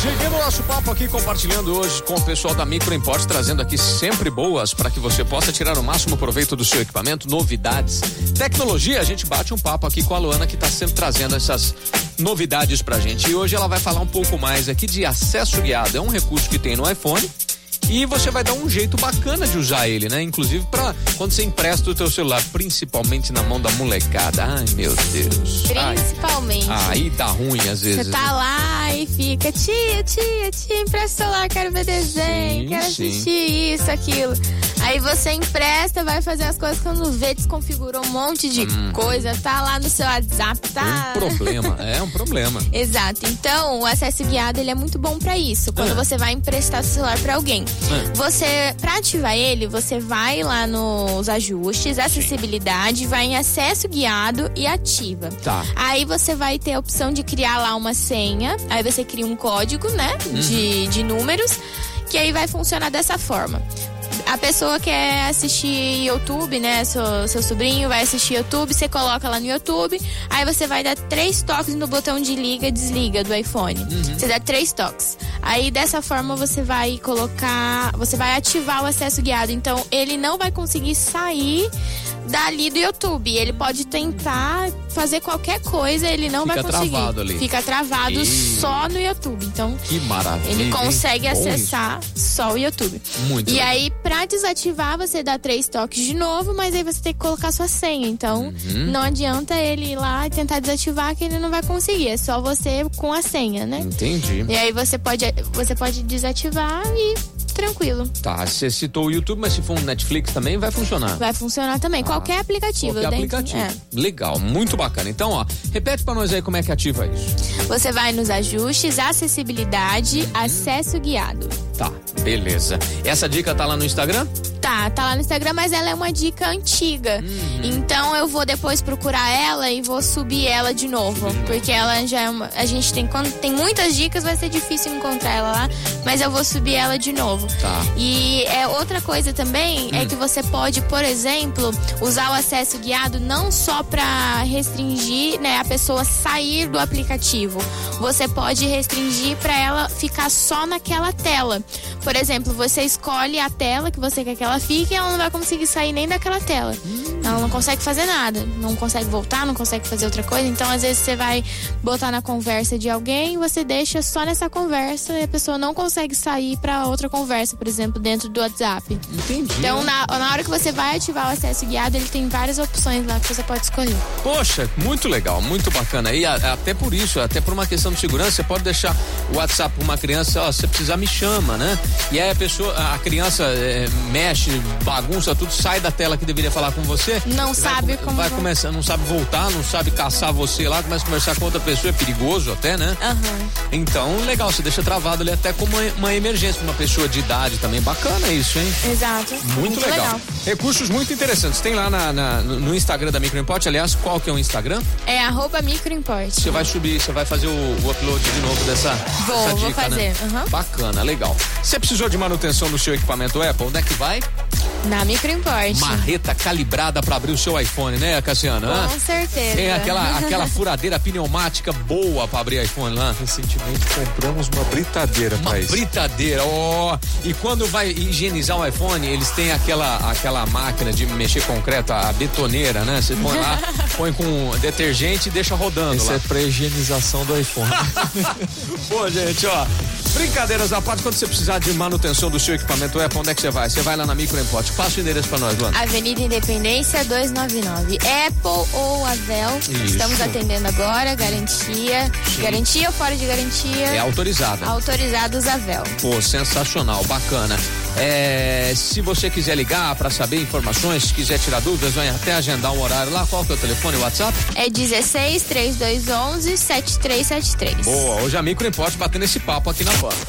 Seguindo o nosso papo aqui, compartilhando hoje com o pessoal da Micro Import, trazendo aqui sempre boas para que você possa tirar o máximo proveito do seu equipamento, novidades, tecnologia. A gente bate um papo aqui com a Luana que está sempre trazendo essas novidades pra gente. E hoje ela vai falar um pouco mais aqui de acesso guiado. É um recurso que tem no iPhone e você vai dar um jeito bacana de usar ele, né? Inclusive para quando você empresta o teu celular, principalmente na mão da molecada. Ai, meu Deus. Principalmente. Ai, aí dá ruim às vezes. Você tá né? lá e fica, tia, tia, tia, empresta o celular, quero ver desenho, Sim, quero sim. assistir isso, aquilo. Aí você empresta, vai fazer as coisas quando vê, desconfigurou um monte de coisa, tá lá no seu WhatsApp, tá. Um problema, é um problema. Exato. Então, o acesso guiado ele é muito bom pra isso. Quando É. você vai emprestar o celular pra alguém, É. você para ativar ele, você vai lá nos ajustes, acessibilidade, vai em acesso guiado e ativa. Tá. Aí você vai ter a opção de criar lá uma senha. Aí você cria um código, né, de, de números, que aí vai funcionar dessa forma. A pessoa quer assistir YouTube, né? Seu, seu sobrinho vai assistir YouTube, você coloca lá no YouTube, aí você vai dar três toques no botão de liga e desliga do iPhone. Você dá três toques. Aí dessa forma você vai colocar, você vai ativar o acesso guiado. Então ele não vai conseguir sair dali do YouTube. Ele pode tentar fazer qualquer coisa, ele não Fica vai conseguir. travado ali. Fica travado E- só no YouTube. Então Que maravilha. ele consegue acessar só o YouTube. Muito E legal. aí, pra desativar, você dá três toques de novo, mas aí você tem que colocar sua senha. Então, Uhum. não adianta ele ir lá e tentar desativar, que ele não vai conseguir. É só você com a senha, né? Entendi. E aí você pode, você pode desativar e tranquilo. Tá, você citou o YouTube, mas se for um Netflix também vai funcionar. Vai funcionar também. qualquer aplicativo. Qualquer dentro- aplicativo. é. Legal, muito bacana. Então, ó, repete pra nós aí como é que ativa isso. Você vai nos ajustes, acessibilidade, acesso guiado. Tá, beleza. Essa dica tá lá no Instagram? Tá, tá lá no Instagram, mas ela é uma dica antiga. Então eu vou depois procurar ela e vou subir ela de novo. Porque ela já é uma. A gente tem. Quando tem muitas dicas, vai ser difícil encontrar ela lá. Mas eu vou subir ela de novo. Tá. E é outra coisa também é que você pode, por exemplo, usar o acesso guiado não só para restringir, né, a pessoa sair do aplicativo. Você pode restringir para ela ficar só naquela tela. Por exemplo, você escolhe a tela que você quer que ela fique e ela não vai conseguir sair nem daquela tela. Ela não consegue fazer nada, não consegue voltar, não consegue fazer outra coisa. Então, às vezes você vai botar na conversa de alguém, você deixa só nessa conversa e a pessoa não consegue sair para outra conversa, por exemplo, dentro do WhatsApp. Entendi. Então, na, na hora que você vai ativar o acesso guiado, ele tem várias opções lá que você pode escolher. Poxa, muito legal, muito bacana. E a- até por isso, até por uma questão de segurança, você pode deixar o WhatsApp pra uma criança, ó, se precisar me chama, né? E aí a pessoa, a criança é, mexe, bagunça tudo, sai da tela que deveria falar com você. Não e sabe vai, como Vai começar, não sabe voltar, não sabe caçar você lá, começa a conversar com outra pessoa, é perigoso até, né? Aham. Então, legal, você deixa travado ali até como uma, uma emergência uma pessoa de idade também. Bacana isso, hein? Exato. Muito, legal. Recursos muito interessantes. Tem lá na- na- no Instagram da Microimport, aliás, qual que é o Instagram? É arroba microimport. Você vai subir, você vai fazer o, o upload de novo dessa, Vou, dessa vou dica, fazer, né? aham. Bacana, legal. Você precisou de manutenção no seu equipamento Apple? Onde é que vai? Na microimport. Marreta calibrada para abrir o seu iPhone, né, Cassiano? Hã? Com certeza. Tem aquela, aquela furadeira pneumática boa para abrir iPhone lá. Recentemente compramos uma britadeira Uma pra isso. britadeira, ó. E quando vai higienizar o iPhone, eles têm aquela, aquela máquina de mexer concreto, a betoneira, né? Você põe lá, põe com detergente e deixa rodando lá. é pra higienização do iPhone. Pô, gente, ó. Brincadeiras à parte, quando você precisar de manutenção do seu equipamento Apple, onde é que você vai? Você vai lá na Microimport. Passa o endereço pra nós, Luana. Avenida Independência 299. Apple ou Avel. Isso. Estamos atendendo agora, garantia. Garantia ou fora de garantia? É autorizada. Autorizados Avel. Pô, sensacional, bacana. É, se você quiser ligar para saber informações, se quiser tirar dúvidas, vai até agendar um horário lá. Qual que é o telefone, o WhatsApp? É 16 3211 7373. Boa, hoje a Micro Import batendo esse papo aqui na porta.